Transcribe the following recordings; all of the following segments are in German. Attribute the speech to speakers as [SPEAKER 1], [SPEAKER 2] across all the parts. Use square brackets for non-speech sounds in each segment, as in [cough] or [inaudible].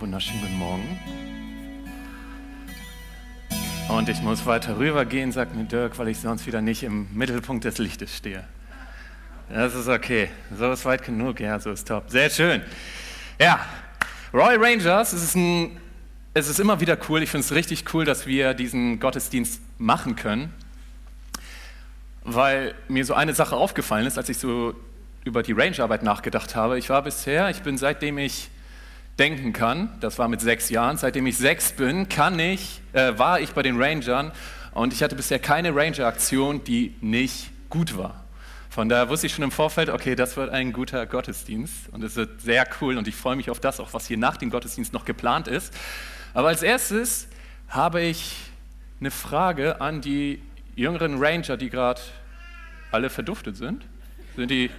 [SPEAKER 1] Einen wunderschönen guten Morgen. Und ich muss weiter rübergehen, sagt mir Dirk, weil ich sonst wieder nicht im Mittelpunkt des Lichtes stehe. Das ist okay. So ist weit genug. Ja, so ist top. Sehr schön. Ja, Royal Rangers, es ist, ein, es ist immer wieder cool. Ich finde es richtig cool, dass wir diesen Gottesdienst machen können, weil mir so eine Sache aufgefallen ist, als ich so über die Rangerarbeit nachgedacht habe. Ich war bisher, ich bin seitdem ich denken kann, das war mit sechs Jahren, seitdem ich sechs bin, kann ich, äh, war ich bei den Rangern und ich hatte bisher keine Ranger-Aktion, die nicht gut war. Von daher wusste ich schon im Vorfeld, okay, das wird ein guter Gottesdienst und es wird sehr cool und ich freue mich auf das, auch was hier nach dem Gottesdienst noch geplant ist. Aber als erstes habe ich eine Frage an die jüngeren Ranger, die gerade alle verduftet sind. Sind die,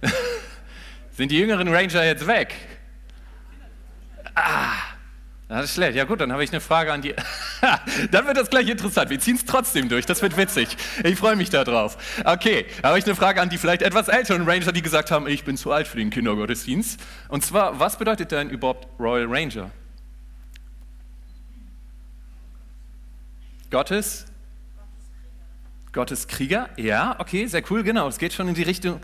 [SPEAKER 1] [laughs] sind die jüngeren Ranger jetzt weg? Ah, das ist schlecht. Ja gut, dann habe ich eine Frage an die. [laughs] dann wird das gleich interessant. Wir ziehen es trotzdem durch. Das wird witzig. Ich freue mich darauf. Okay, habe ich eine Frage an die vielleicht etwas älteren Ranger, die gesagt haben, ich bin zu alt für den Kindergottesdienst. Und zwar, was bedeutet denn überhaupt Royal Ranger? Gottes? Gottes Krieger? Ja, okay, sehr cool, genau. Es geht schon in die Richtung.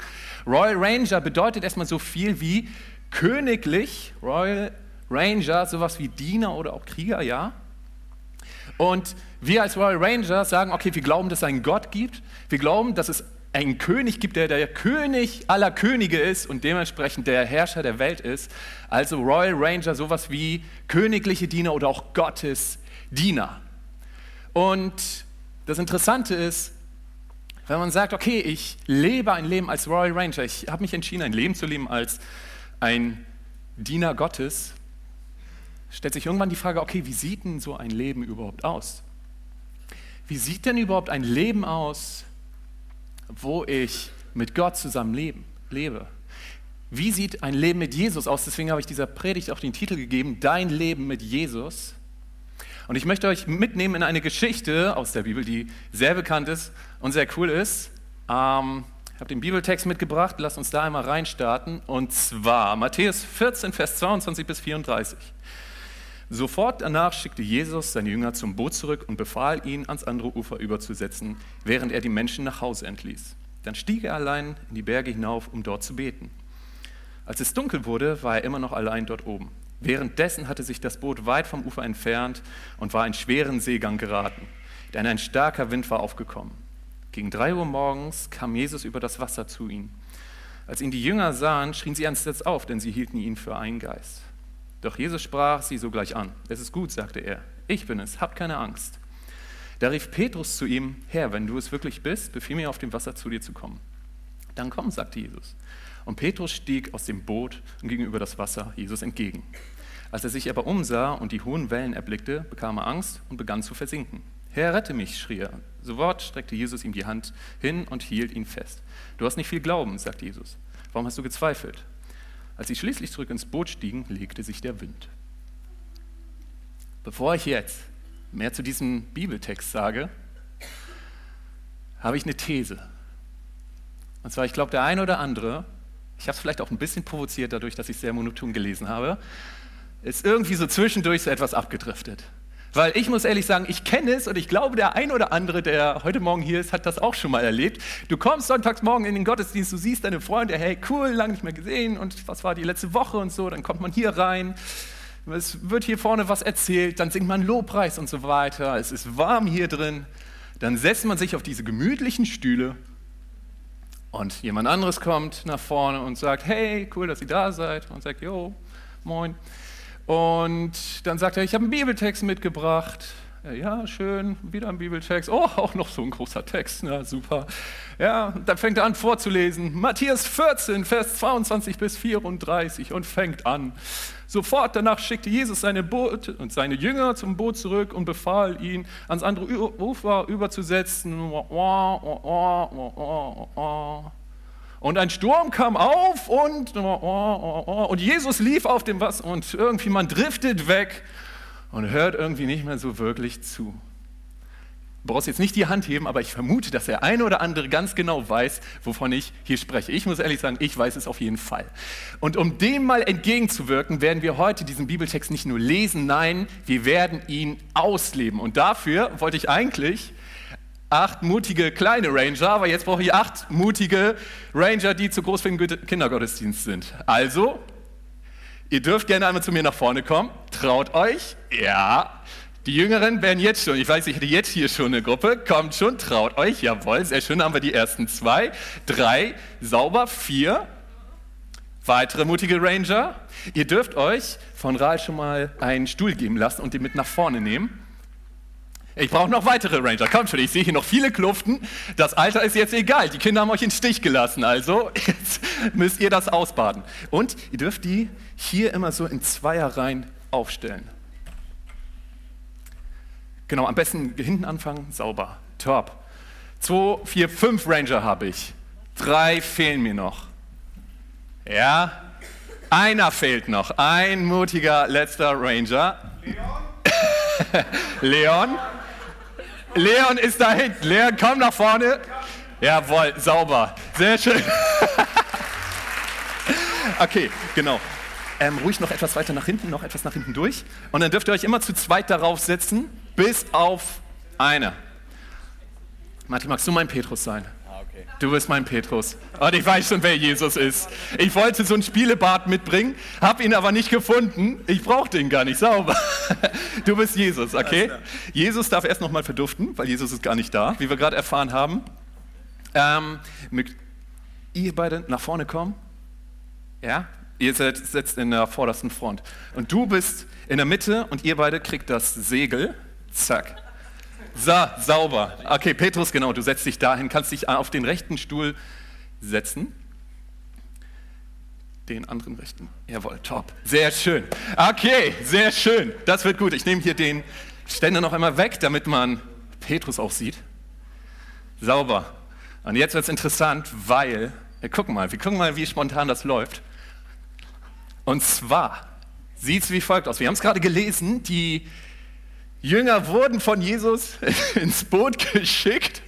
[SPEAKER 1] Royal Ranger bedeutet erstmal so viel wie königlich, Royal Ranger, sowas wie Diener oder auch Krieger, ja. Und wir als Royal Ranger sagen, okay, wir glauben, dass es einen Gott gibt. Wir glauben, dass es einen König gibt, der der König aller Könige ist und dementsprechend der Herrscher der Welt ist. Also Royal Ranger, sowas wie königliche Diener oder auch Gottes Diener. Und das Interessante ist, wenn man sagt, okay, ich lebe ein Leben als Royal Ranger, ich habe mich entschieden, ein Leben zu leben als ein Diener Gottes, stellt sich irgendwann die Frage, okay, wie sieht denn so ein Leben überhaupt aus? Wie sieht denn überhaupt ein Leben aus, wo ich mit Gott zusammen leben, lebe? Wie sieht ein Leben mit Jesus aus? Deswegen habe ich dieser Predigt auch den Titel gegeben, Dein Leben mit Jesus. Und ich möchte euch mitnehmen in eine Geschichte aus der Bibel, die sehr bekannt ist und sehr cool ist. Ähm, ich habe den Bibeltext mitgebracht, lasst uns da einmal reinstarten. Und zwar Matthäus 14, Vers 22 bis 34. Sofort danach schickte Jesus seine Jünger zum Boot zurück und befahl ihnen, ans andere Ufer überzusetzen, während er die Menschen nach Hause entließ. Dann stieg er allein in die Berge hinauf, um dort zu beten. Als es dunkel wurde, war er immer noch allein dort oben. Währenddessen hatte sich das Boot weit vom Ufer entfernt und war in schweren Seegang geraten, denn ein starker Wind war aufgekommen. Gegen drei Uhr morgens kam Jesus über das Wasser zu ihnen. Als ihn die Jünger sahen, schrien sie ernsthaft auf, denn sie hielten ihn für einen Geist. Doch Jesus sprach sie sogleich an. Es ist gut, sagte er. Ich bin es, habt keine Angst. Da rief Petrus zu ihm, Herr, wenn du es wirklich bist, befiehl mir auf dem Wasser zu dir zu kommen. Dann komm, sagte Jesus. Und Petrus stieg aus dem Boot und ging über das Wasser Jesus entgegen. Als er sich aber umsah und die hohen Wellen erblickte, bekam er Angst und begann zu versinken. Herr, rette mich, schrie er. Sofort streckte Jesus ihm die Hand hin und hielt ihn fest. Du hast nicht viel Glauben, sagte Jesus. Warum hast du gezweifelt? Als sie schließlich zurück ins Boot stiegen, legte sich der Wind. Bevor ich jetzt mehr zu diesem Bibeltext sage, habe ich eine These. Und zwar, ich glaube, der eine oder andere, ich habe es vielleicht auch ein bisschen provoziert dadurch, dass ich sehr monoton gelesen habe, ist irgendwie so zwischendurch so etwas abgedriftet. Weil ich muss ehrlich sagen, ich kenne es und ich glaube, der ein oder andere, der heute Morgen hier ist, hat das auch schon mal erlebt. Du kommst sonntags morgen in den Gottesdienst, du siehst deine Freunde, hey, cool, lange nicht mehr gesehen und was war die letzte Woche und so, dann kommt man hier rein, es wird hier vorne was erzählt, dann singt man Lobpreis und so weiter, es ist warm hier drin, dann setzt man sich auf diese gemütlichen Stühle und jemand anderes kommt nach vorne und sagt, hey, cool, dass ihr da seid und sagt, jo, moin. Und dann sagt er, ich habe einen Bibeltext mitgebracht. Ja, schön, wieder ein Bibeltext. Oh, auch noch so ein großer Text, na super. Ja, dann fängt er an vorzulesen. Matthäus 14, Vers 22 bis 34 und fängt an. Sofort danach schickte Jesus seine Boot und seine Jünger zum Boot zurück und befahl ihnen, ans andere Ufer überzusetzen. Und ein Sturm kam auf und, oh, oh, oh, und Jesus lief auf dem Wasser und irgendwie man driftet weg und hört irgendwie nicht mehr so wirklich zu. brauchst jetzt nicht die Hand heben, aber ich vermute, dass der eine oder andere ganz genau weiß, wovon ich hier spreche. Ich muss ehrlich sagen, ich weiß es auf jeden Fall. Und um dem mal entgegenzuwirken, werden wir heute diesen Bibeltext nicht nur lesen, nein, wir werden ihn ausleben. Und dafür wollte ich eigentlich acht mutige kleine Ranger, aber jetzt brauche ich acht mutige Ranger, die zu groß für den Kindergottesdienst sind. Also, ihr dürft gerne einmal zu mir nach vorne kommen. Traut euch. Ja. Die Jüngeren werden jetzt schon, ich weiß, ich hätte jetzt hier schon eine Gruppe, kommt schon, traut euch, jawohl, sehr schön, haben wir die ersten zwei, drei, sauber, vier, weitere mutige Ranger. Ihr dürft euch von Rahl schon mal einen Stuhl geben lassen und den mit nach vorne nehmen. Ich brauche noch weitere Ranger. Kommt schon, ich sehe hier noch viele Kluften. Das Alter ist jetzt egal. Die Kinder haben euch in den Stich gelassen. Also jetzt müsst ihr das ausbaden. Und ihr dürft die hier immer so in Zweierreihen aufstellen. Genau, am besten hinten anfangen. Sauber. Top. Zwei, vier, fünf Ranger habe ich. Drei fehlen mir noch. Ja, einer fehlt noch. Ein mutiger letzter Ranger. Leon? [laughs] Leon? Leon ist da hinten. Leon, komm nach vorne. Jawohl, sauber. Sehr schön. [laughs] okay, genau. Ähm, ruhig noch etwas weiter nach hinten, noch etwas nach hinten durch. Und dann dürft ihr euch immer zu zweit darauf setzen, bis auf eine. Martin, magst du mein Petrus sein? Du bist mein Petrus. Und ich weiß schon, wer Jesus ist. Ich wollte so ein Spielebad mitbringen, habe ihn aber nicht gefunden. Ich brauche den gar nicht sauber. [laughs] Du bist Jesus, okay? Jesus darf erst nochmal verduften, weil Jesus ist gar nicht da, wie wir gerade erfahren haben. Ähm, ihr beide nach vorne kommen. Ja, ihr seid, sitzt in der vordersten Front. Und du bist in der Mitte und ihr beide kriegt das Segel. Zack. So, sauber. Okay, Petrus, genau, du setzt dich dahin, kannst dich auf den rechten Stuhl setzen. Den anderen rechten. Jawohl, top. Sehr schön. Okay, sehr schön. Das wird gut. Ich nehme hier den Ständer noch einmal weg, damit man Petrus auch sieht. Sauber. Und jetzt wird es interessant, weil, wir gucken mal, wir gucken mal, wie spontan das läuft. Und zwar sieht es wie folgt aus. Wir haben es gerade gelesen, die Jünger wurden von Jesus [laughs] ins Boot geschickt.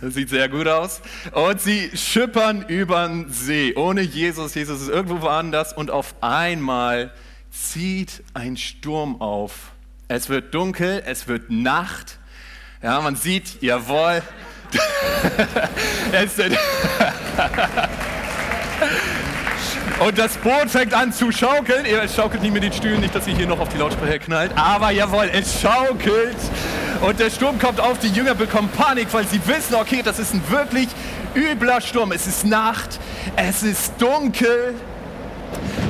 [SPEAKER 1] Das sieht sehr gut aus. Und sie schippern über den See. Ohne Jesus. Jesus ist irgendwo woanders. Und auf einmal zieht ein Sturm auf. Es wird dunkel, es wird Nacht. Ja, man sieht, jawohl. [laughs] es, [laughs] und das Boot fängt an zu schaukeln. Es schaukelt nicht mit den Stühlen, nicht, dass sie hier noch auf die Lautsprecher knallt. Aber jawohl, es schaukelt. Und der Sturm kommt auf. Die Jünger bekommen Panik, weil sie wissen, okay, das ist ein wirklich übler Sturm. Es ist Nacht, es ist dunkel.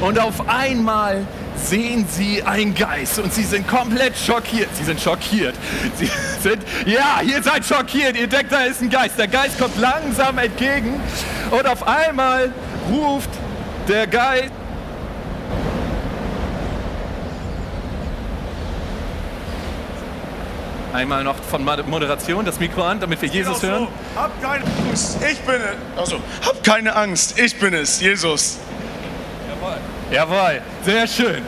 [SPEAKER 1] Und auf einmal sehen sie einen Geist und sie sind komplett schockiert. Sie sind schockiert. Sie [laughs] sind, ja, ihr seid schockiert. Ihr denkt, da ist ein Geist. Der Geist kommt langsam entgegen und auf einmal ruft der Geist. Einmal noch von Moderation das Mikro an, damit wir Jesus
[SPEAKER 2] genau
[SPEAKER 1] hören.
[SPEAKER 2] So. Hab keine Angst, ich bin es. Also, hab keine Angst, ich bin es, Jesus.
[SPEAKER 1] Jawohl. Jawohl, sehr schön.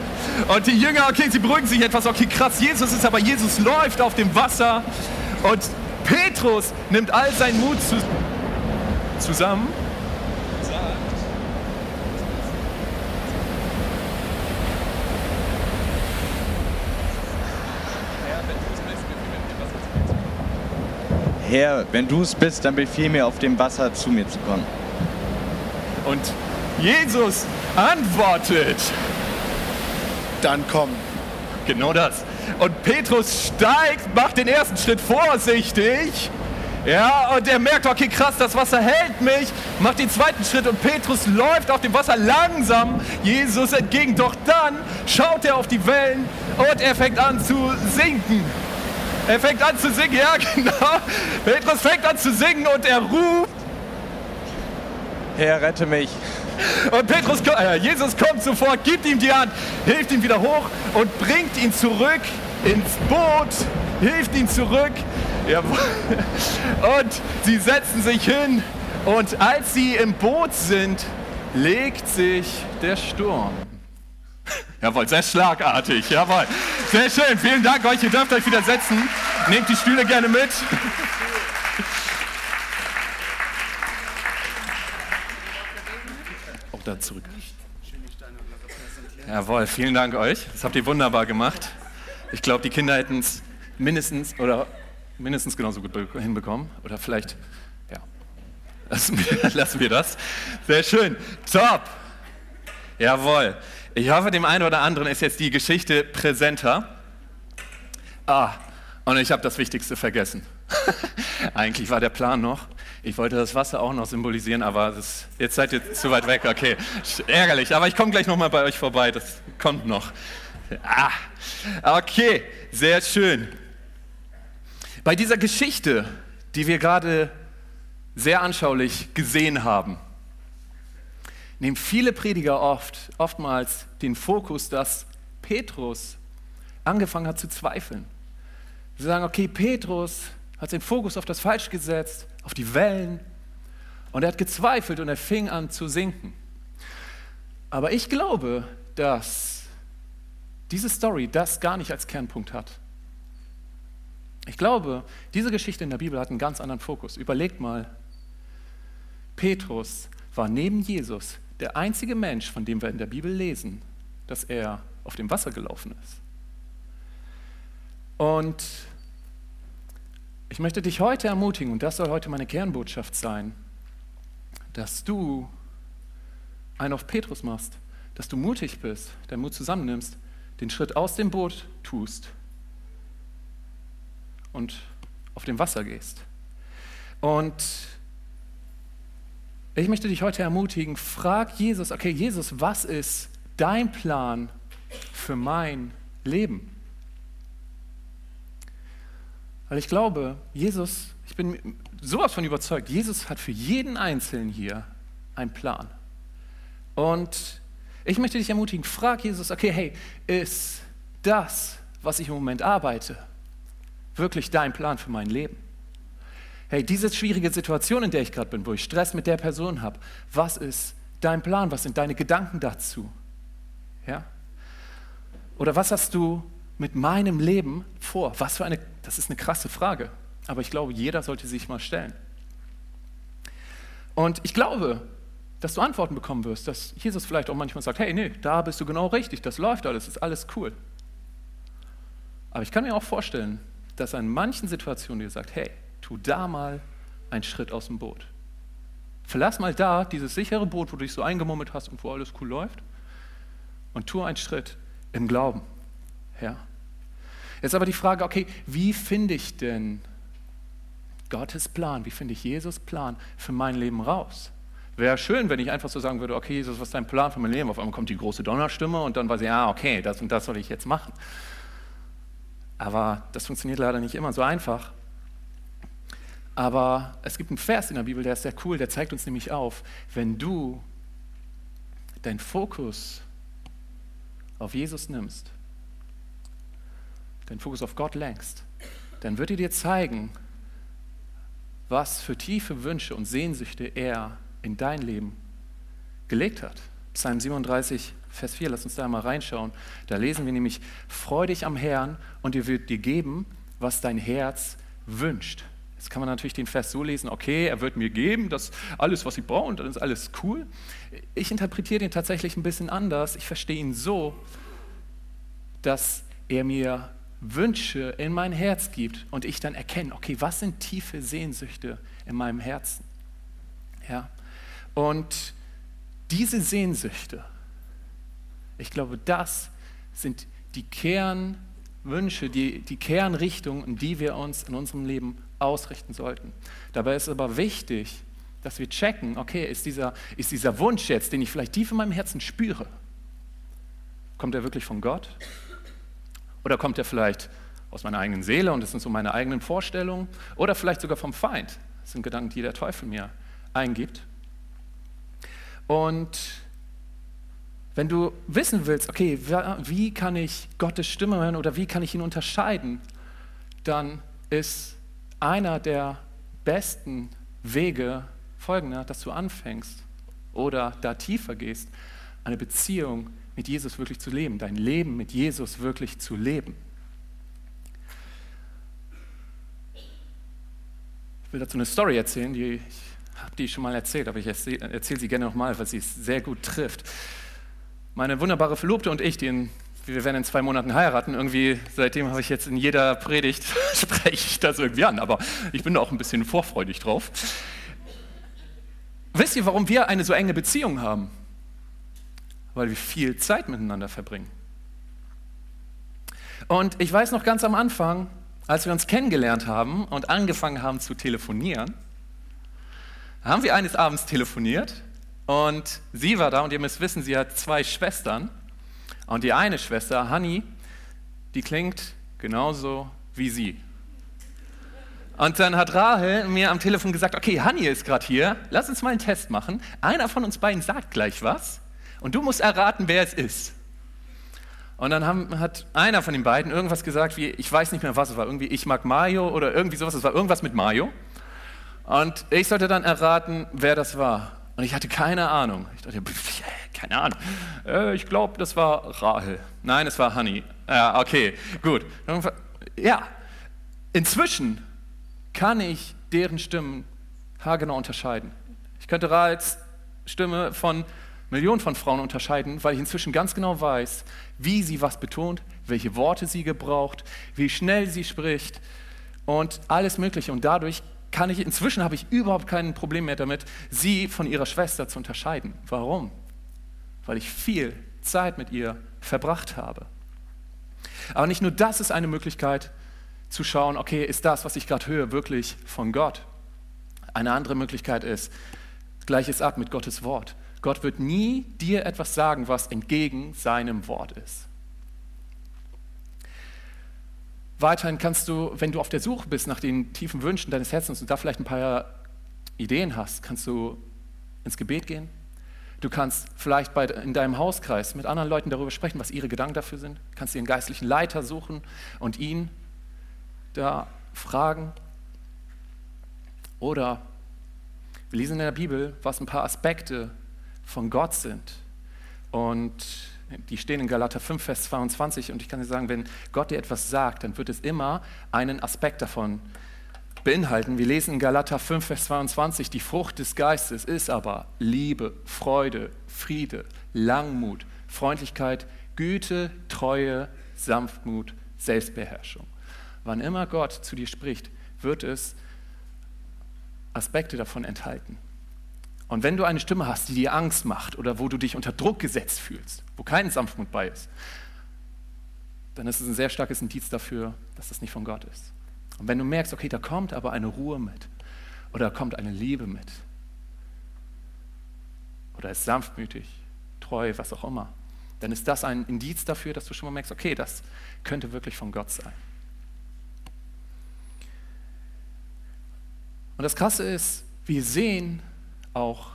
[SPEAKER 1] Und die Jünger, okay, sie beruhigen sich etwas, okay, krass, Jesus ist aber, Jesus läuft auf dem Wasser und Petrus nimmt all seinen Mut zu, zusammen
[SPEAKER 3] Herr, wenn du es bist, dann befiehl mir auf dem Wasser zu mir zu kommen.
[SPEAKER 1] Und Jesus antwortet.
[SPEAKER 2] Dann komm.
[SPEAKER 1] Genau das. Und Petrus steigt, macht den ersten Schritt vorsichtig. Ja, und er merkt, okay, krass, das Wasser hält mich, macht den zweiten Schritt und Petrus läuft auf dem Wasser langsam Jesus entgegen. Doch dann schaut er auf die Wellen und er fängt an zu sinken. Er fängt an zu singen, ja [laughs] genau. Petrus fängt an zu singen und er ruft.
[SPEAKER 3] Herr, rette mich.
[SPEAKER 1] Und Petrus, äh, Jesus kommt sofort, gibt ihm die Hand, hilft ihm wieder hoch und bringt ihn zurück ins Boot, hilft ihn zurück. [laughs] Und sie setzen sich hin und als sie im Boot sind, legt sich der Sturm. Jawohl, sehr schlagartig, jawohl. Sehr schön, vielen Dank euch, ihr dürft euch wieder setzen. Nehmt die Stühle gerne mit. Auch da zurück. Jawohl, vielen Dank euch. Das habt ihr wunderbar gemacht. Ich glaube, die Kinder hätten es mindestens mindestens genauso gut hinbekommen. Oder vielleicht, ja, lassen wir, [laughs] lassen wir das. Sehr schön. Top. Jawohl. Ich hoffe, dem einen oder anderen ist jetzt die Geschichte präsenter. Ah, und ich habe das Wichtigste vergessen. [laughs] Eigentlich war der Plan noch. Ich wollte das Wasser auch noch symbolisieren, aber das, jetzt seid ihr zu weit weg. Okay, ärgerlich. Aber ich komme gleich nochmal bei euch vorbei. Das kommt noch. Ah, okay, sehr schön. Bei dieser Geschichte, die wir gerade sehr anschaulich gesehen haben, nehmen viele Prediger oft, oftmals den Fokus, dass Petrus angefangen hat zu zweifeln. Sie sagen, okay, Petrus hat den Fokus auf das Falsch gesetzt, auf die Wellen und er hat gezweifelt und er fing an zu sinken. Aber ich glaube, dass diese Story das gar nicht als Kernpunkt hat. Ich glaube, diese Geschichte in der Bibel hat einen ganz anderen Fokus. Überlegt mal, Petrus war neben Jesus der einzige Mensch, von dem wir in der Bibel lesen, dass er auf dem Wasser gelaufen ist. Und ich möchte dich heute ermutigen, und das soll heute meine Kernbotschaft sein, dass du einen auf Petrus machst, dass du mutig bist, deinen Mut zusammennimmst, den Schritt aus dem Boot tust und auf dem Wasser gehst. Und ich möchte dich heute ermutigen, frag Jesus, okay, Jesus, was ist dein Plan für mein Leben? Weil ich glaube, Jesus, ich bin sowas von überzeugt, Jesus hat für jeden Einzelnen hier einen Plan. Und ich möchte dich ermutigen, frag Jesus, okay, hey, ist das, was ich im Moment arbeite, wirklich dein Plan für mein Leben? Hey, diese schwierige Situation, in der ich gerade bin, wo ich Stress mit der Person habe, was ist dein Plan? Was sind deine Gedanken dazu? Ja? Oder was hast du mit meinem Leben vor? Was für eine, das ist eine krasse Frage, aber ich glaube, jeder sollte sich mal stellen. Und ich glaube, dass du Antworten bekommen wirst, dass Jesus vielleicht auch manchmal sagt, hey, nee, da bist du genau richtig, das läuft alles, ist alles cool. Aber ich kann mir auch vorstellen, dass an manchen Situationen dir sagt, hey, tu da mal einen Schritt aus dem Boot. Verlass mal da dieses sichere Boot, wo du dich so eingemummelt hast und wo alles cool läuft und tu einen Schritt im Glauben. Ja. Jetzt aber die Frage, okay, wie finde ich denn Gottes Plan, wie finde ich Jesus Plan für mein Leben raus? Wäre schön, wenn ich einfach so sagen würde, okay, Jesus, was ist dein Plan für mein Leben? Auf einmal kommt die große Donnerstimme und dann weiß ich, ah, okay, das und das soll ich jetzt machen. Aber das funktioniert leider nicht immer so einfach. Aber es gibt einen Vers in der Bibel, der ist sehr cool, der zeigt uns nämlich auf, wenn du deinen Fokus auf Jesus nimmst, deinen Fokus auf Gott lenkst, dann wird er dir zeigen, was für tiefe Wünsche und Sehnsüchte er in dein Leben gelegt hat. Psalm 37, Vers 4, lass uns da mal reinschauen. Da lesen wir nämlich, freu dich am Herrn und er wird dir geben, was dein Herz wünscht. Jetzt kann man natürlich den Vers so lesen, okay, er wird mir geben, das alles, was ich brauche, und dann ist alles cool. Ich interpretiere den tatsächlich ein bisschen anders. Ich verstehe ihn so, dass er mir Wünsche in mein Herz gibt und ich dann erkenne, okay, was sind tiefe Sehnsüchte in meinem Herzen? Ja. Und diese Sehnsüchte, ich glaube, das sind die Kernwünsche, die, die Kernrichtungen, in die wir uns in unserem Leben ausrichten sollten. Dabei ist aber wichtig, dass wir checken, okay, ist dieser, ist dieser Wunsch jetzt, den ich vielleicht tief in meinem Herzen spüre, kommt er wirklich von Gott? Oder kommt er vielleicht aus meiner eigenen Seele und das sind so meine eigenen Vorstellungen? Oder vielleicht sogar vom Feind. Das sind Gedanken, die der Teufel mir eingibt. Und wenn du wissen willst, okay, wie kann ich Gottes Stimme hören oder wie kann ich ihn unterscheiden, dann ist einer der besten Wege folgender, dass du anfängst oder da tiefer gehst, eine Beziehung mit Jesus wirklich zu leben, dein Leben mit Jesus wirklich zu leben. Ich will dazu eine Story erzählen, die ich habe die schon mal erzählt, aber ich erzähle sie gerne nochmal, weil sie es sehr gut trifft. Meine wunderbare Verlobte und ich, die in, wir werden in zwei Monaten heiraten, irgendwie seitdem habe ich jetzt in jeder Predigt, [laughs] spreche ich das irgendwie an, aber ich bin da auch ein bisschen vorfreudig drauf. Wisst ihr, warum wir eine so enge Beziehung haben? Weil wir viel Zeit miteinander verbringen. Und ich weiß noch ganz am Anfang, als wir uns kennengelernt haben und angefangen haben zu telefonieren, haben wir eines Abends telefoniert und sie war da und ihr müsst wissen, sie hat zwei Schwestern und die eine Schwester, Hanni, die klingt genauso wie sie. Und dann hat Rahel mir am Telefon gesagt, okay, Hanni ist gerade hier, lass uns mal einen Test machen. Einer von uns beiden sagt gleich was und du musst erraten, wer es ist. Und dann haben, hat einer von den beiden irgendwas gesagt, wie, ich weiß nicht mehr, was es war, irgendwie, ich mag Mario oder irgendwie sowas, es war irgendwas mit Mario. Und ich sollte dann erraten, wer das war. Und ich hatte keine Ahnung. Ich dachte, [laughs] keine Ahnung. Äh, ich glaube, das war Rahel. Nein, es war Honey. Ja, okay, gut. Ja, inzwischen kann ich deren Stimmen haargenau unterscheiden. Ich könnte Rahels Stimme von Millionen von Frauen unterscheiden, weil ich inzwischen ganz genau weiß, wie sie was betont, welche Worte sie gebraucht, wie schnell sie spricht und alles Mögliche. Und dadurch kann ich, inzwischen habe ich überhaupt kein Problem mehr damit, sie von ihrer Schwester zu unterscheiden. Warum? Weil ich viel Zeit mit ihr verbracht habe. Aber nicht nur das ist eine Möglichkeit zu schauen, okay, ist das, was ich gerade höre, wirklich von Gott? Eine andere Möglichkeit ist, gleiches ab mit Gottes Wort. Gott wird nie dir etwas sagen, was entgegen seinem Wort ist. Weiterhin kannst du, wenn du auf der Suche bist nach den tiefen Wünschen deines Herzens und da vielleicht ein paar Ideen hast, kannst du ins Gebet gehen. Du kannst vielleicht bei, in deinem Hauskreis mit anderen Leuten darüber sprechen, was ihre Gedanken dafür sind. Du kannst dir einen geistlichen Leiter suchen und ihn da fragen. Oder wir lesen in der Bibel, was ein paar Aspekte von Gott sind. Und die stehen in Galater 5, Vers 22. Und ich kann dir sagen, wenn Gott dir etwas sagt, dann wird es immer einen Aspekt davon beinhalten. Wir lesen in Galater 5, Vers 22, die Frucht des Geistes ist aber Liebe, Freude, Friede, Langmut, Freundlichkeit, Güte, Treue, Sanftmut, Selbstbeherrschung. Wann immer Gott zu dir spricht, wird es Aspekte davon enthalten. Und wenn du eine Stimme hast, die dir Angst macht oder wo du dich unter Druck gesetzt fühlst, wo kein Sanftmut bei ist, dann ist es ein sehr starkes Indiz dafür, dass das nicht von Gott ist. Und wenn du merkst, okay, da kommt aber eine Ruhe mit oder da kommt eine Liebe mit oder ist sanftmütig, treu, was auch immer, dann ist das ein Indiz dafür, dass du schon mal merkst, okay, das könnte wirklich von Gott sein. Und das Krasse ist, wir sehen, auch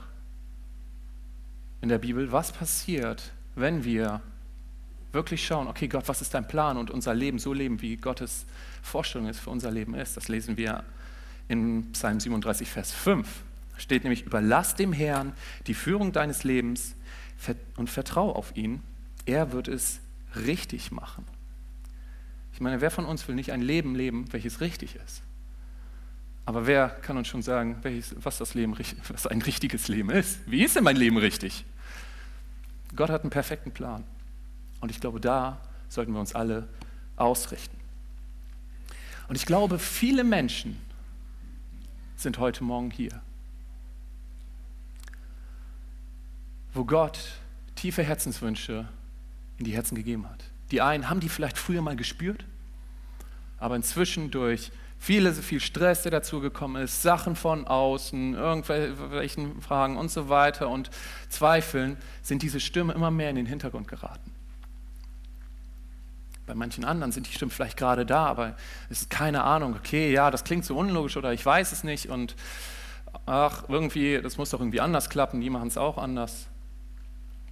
[SPEAKER 1] in der Bibel, was passiert, wenn wir wirklich schauen, okay Gott, was ist dein Plan und unser Leben so leben, wie Gottes Vorstellung ist für unser Leben ist. Das lesen wir in Psalm 37, Vers 5. Da steht nämlich, überlass dem Herrn die Führung deines Lebens und vertrau auf ihn. Er wird es richtig machen. Ich meine, wer von uns will nicht ein Leben leben, welches richtig ist? Aber wer kann uns schon sagen, was, das Leben, [laughs] was ein richtiges Leben ist? Wie ist denn mein Leben richtig? Gott hat einen perfekten Plan. Und ich glaube, da sollten wir uns alle ausrichten. Und ich glaube, viele Menschen sind heute Morgen hier, wo Gott tiefe Herzenswünsche in die Herzen gegeben hat. Die einen haben die vielleicht früher mal gespürt, aber inzwischen durch viele, viel Stress, der dazu gekommen ist, Sachen von außen, irgendwelchen Fragen und so weiter und Zweifeln, sind diese Stimmen immer mehr in den Hintergrund geraten. Bei manchen anderen sind die Stimmen vielleicht gerade da, aber es ist keine Ahnung, okay, ja, das klingt so unlogisch oder ich weiß es nicht und ach, irgendwie, das muss doch irgendwie anders klappen, die machen es auch anders.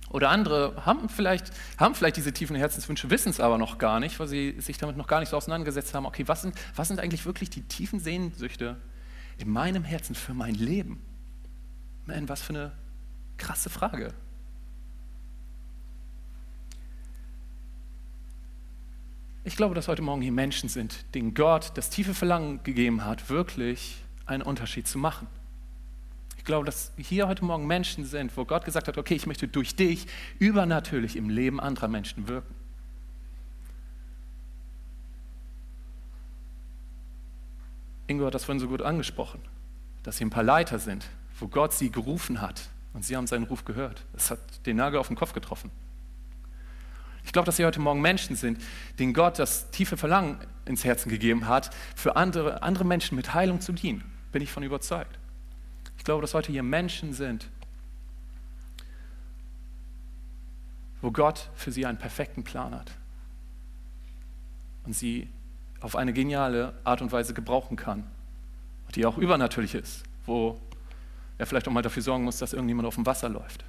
[SPEAKER 1] Oder andere haben vielleicht, haben vielleicht diese tiefen Herzenswünsche, wissen es aber noch gar nicht, weil sie sich damit noch gar nicht so auseinandergesetzt haben. Okay, was sind, was sind eigentlich wirklich die tiefen Sehnsüchte in meinem Herzen für mein Leben? Man, was für eine krasse Frage. Ich glaube, dass heute Morgen hier Menschen sind, denen Gott das tiefe Verlangen gegeben hat, wirklich einen Unterschied zu machen glaube, dass hier heute Morgen Menschen sind, wo Gott gesagt hat, okay, ich möchte durch dich übernatürlich im Leben anderer Menschen wirken. Ingo hat das vorhin so gut angesprochen, dass hier ein paar Leiter sind, wo Gott sie gerufen hat und sie haben seinen Ruf gehört. Es hat den Nagel auf den Kopf getroffen. Ich glaube, dass hier heute Morgen Menschen sind, denen Gott das tiefe Verlangen ins Herzen gegeben hat, für andere, andere Menschen mit Heilung zu dienen. Bin ich von überzeugt. Ich glaube, dass heute hier Menschen sind, wo Gott für sie einen perfekten Plan hat und sie auf eine geniale Art und Weise gebrauchen kann, die auch übernatürlich ist, wo er vielleicht auch mal dafür sorgen muss, dass irgendjemand auf dem Wasser läuft.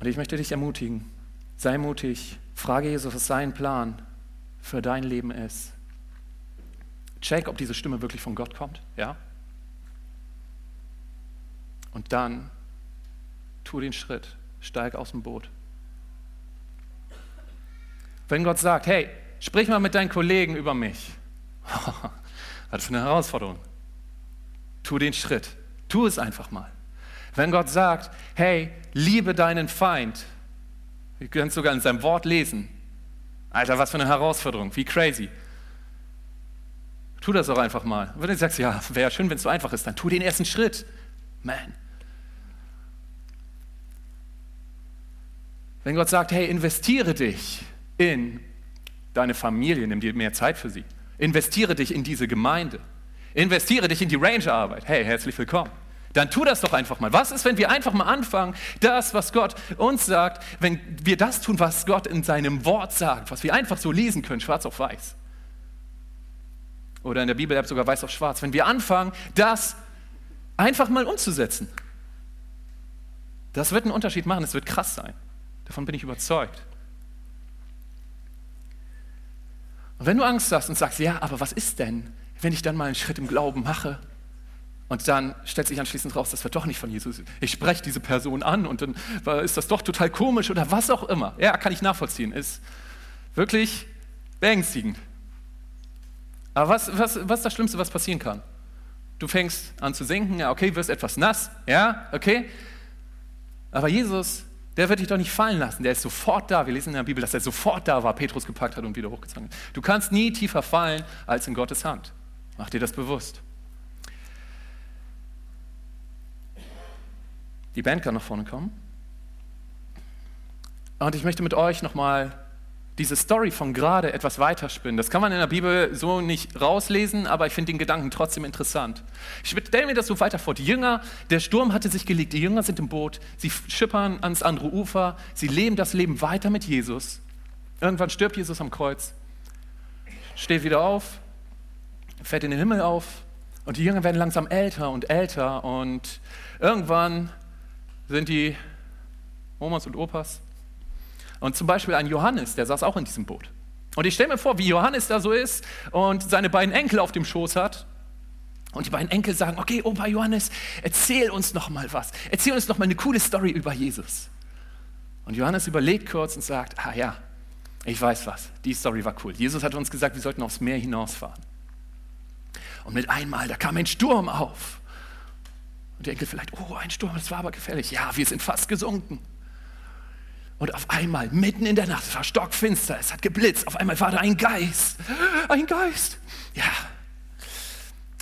[SPEAKER 1] Und ich möchte dich ermutigen, sei mutig, frage Jesus, was sein Plan für dein Leben ist. Check, ob diese Stimme wirklich von Gott kommt, ja? Und dann tu den Schritt, steig aus dem Boot. Wenn Gott sagt, hey, sprich mal mit deinen Kollegen über mich. [laughs] Was für eine Herausforderung. Tu den Schritt. Tu es einfach mal. Wenn Gott sagt, hey, liebe deinen Feind, ihr könnt es sogar in seinem Wort lesen. Alter, was für eine Herausforderung, wie crazy. Tu das auch einfach mal. Und wenn du sagst, ja, wäre schön, wenn es so einfach ist, dann tu den ersten Schritt. Man. Wenn Gott sagt, hey, investiere dich in deine Familie, nimm dir mehr Zeit für sie. Investiere dich in diese Gemeinde. Investiere dich in die Rangerarbeit. Hey, herzlich willkommen. Dann tu das doch einfach mal. Was ist, wenn wir einfach mal anfangen, das, was Gott uns sagt, wenn wir das tun, was Gott in seinem Wort sagt, was wir einfach so lesen können, schwarz auf weiß? Oder in der Bibel sogar weiß auf schwarz. Wenn wir anfangen, das einfach mal umzusetzen, das wird einen Unterschied machen, es wird krass sein. Davon bin ich überzeugt. Und wenn du Angst hast und sagst, ja, aber was ist denn, wenn ich dann mal einen Schritt im Glauben mache und dann stellt sich anschließend raus, das wird doch nicht von Jesus. Ich spreche diese Person an und dann ist das doch total komisch oder was auch immer. Ja, kann ich nachvollziehen. Ist wirklich beängstigend. Aber was, was, was ist das Schlimmste, was passieren kann? Du fängst an zu sinken, ja, okay, wirst etwas nass, ja, okay. Aber Jesus der wird dich doch nicht fallen lassen. Der ist sofort da. Wir lesen in der Bibel, dass er sofort da war, Petrus gepackt hat und wieder hochgezogen hat. Du kannst nie tiefer fallen als in Gottes Hand. Mach dir das bewusst. Die Band kann nach vorne kommen. Und ich möchte mit euch nochmal diese Story von gerade etwas weiterspinnen. Das kann man in der Bibel so nicht rauslesen, aber ich finde den Gedanken trotzdem interessant. Ich stelle mir das so weiter vor. Die Jünger, der Sturm hatte sich gelegt, die Jünger sind im Boot, sie schippern ans andere Ufer, sie leben das Leben weiter mit Jesus. Irgendwann stirbt Jesus am Kreuz, steht wieder auf, fährt in den Himmel auf und die Jünger werden langsam älter und älter und irgendwann sind die Omas und Opas und zum Beispiel ein Johannes, der saß auch in diesem Boot. Und ich stelle mir vor, wie Johannes da so ist und seine beiden Enkel auf dem Schoß hat. Und die beiden Enkel sagen, okay, Opa Johannes, erzähl uns noch mal was. Erzähl uns noch mal eine coole Story über Jesus. Und Johannes überlegt kurz und sagt, ah ja, ich weiß was, die Story war cool. Jesus hat uns gesagt, wir sollten aufs Meer hinausfahren. Und mit einmal, da kam ein Sturm auf. Und die Enkel vielleicht, oh, ein Sturm, das war aber gefährlich. Ja, wir sind fast gesunken. Und auf einmal, mitten in der Nacht, es war stockfinster, es hat geblitzt, auf einmal war da ein Geist. Ein Geist. Ja.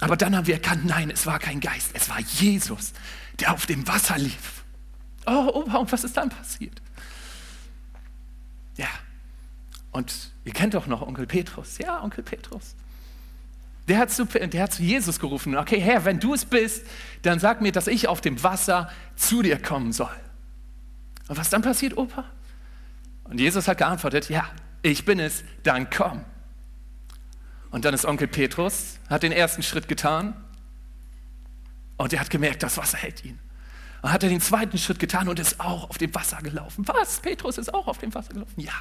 [SPEAKER 1] Aber dann haben wir erkannt, nein, es war kein Geist, es war Jesus, der auf dem Wasser lief. Oh, Opa, und was ist dann passiert? Ja. Und ihr kennt doch noch Onkel Petrus. Ja, Onkel Petrus. Der hat, zu, der hat zu Jesus gerufen, okay, Herr, wenn du es bist, dann sag mir, dass ich auf dem Wasser zu dir kommen soll. Und was dann passiert, Opa? Und Jesus hat geantwortet, ja, ich bin es, dann komm. Und dann ist Onkel Petrus, hat den ersten Schritt getan und er hat gemerkt, das Wasser hält ihn. Und hat er den zweiten Schritt getan und ist auch auf dem Wasser gelaufen. Was? Petrus ist auch auf dem Wasser gelaufen? Ja.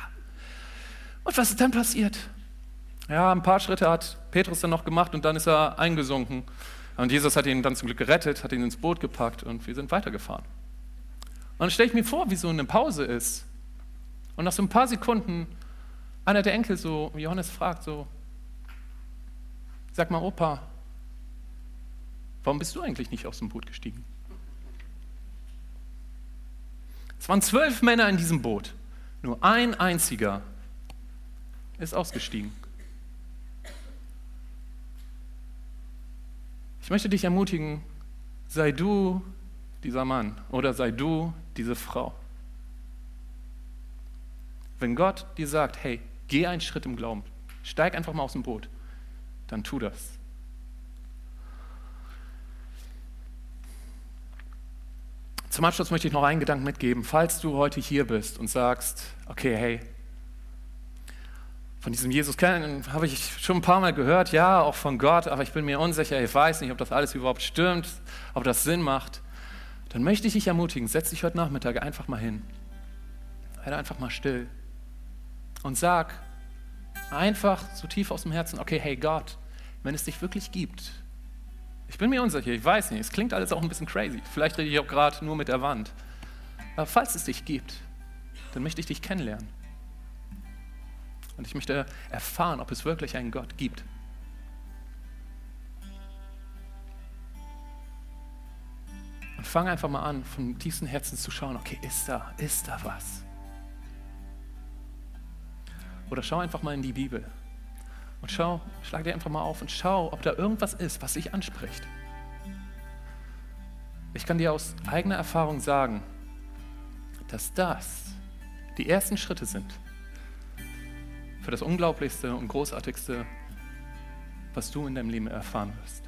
[SPEAKER 1] Und was ist dann passiert? Ja, ein paar Schritte hat Petrus dann noch gemacht und dann ist er eingesunken. Und Jesus hat ihn dann zum Glück gerettet, hat ihn ins Boot gepackt und wir sind weitergefahren. Und dann stelle ich mir vor, wie so eine Pause ist. Und nach so ein paar Sekunden einer der Enkel so, Johannes fragt so, sag mal Opa, Warum bist du eigentlich nicht aus dem Boot gestiegen? Es waren zwölf Männer in diesem Boot. Nur ein einziger ist ausgestiegen. Ich möchte dich ermutigen, sei du dieser Mann oder sei du diese Frau. Wenn Gott dir sagt, hey, geh einen Schritt im Glauben, steig einfach mal aus dem Boot, dann tu das. Zum Abschluss möchte ich noch einen Gedanken mitgeben. Falls du heute hier bist und sagst, okay, hey, von diesem Jesus kennen habe ich schon ein paar Mal gehört, ja, auch von Gott, aber ich bin mir unsicher, ich weiß nicht, ob das alles überhaupt stimmt, ob das Sinn macht, dann möchte ich dich ermutigen, setz dich heute Nachmittag einfach mal hin. Werde einfach mal still und sag einfach so tief aus dem Herzen, okay, hey Gott, wenn es dich wirklich gibt, ich bin mir unsicher, ich weiß nicht, es klingt alles auch ein bisschen crazy. Vielleicht rede ich auch gerade nur mit der Wand. Aber falls es dich gibt, dann möchte ich dich kennenlernen. Und ich möchte erfahren, ob es wirklich einen Gott gibt. Und fang einfach mal an, von tiefstem Herzen zu schauen, okay, ist da, ist da was? Oder schau einfach mal in die Bibel. Und schau, schlag dir einfach mal auf und schau, ob da irgendwas ist, was dich anspricht. Ich kann dir aus eigener Erfahrung sagen, dass das die ersten Schritte sind für das Unglaublichste und Großartigste, was du in deinem Leben erfahren wirst.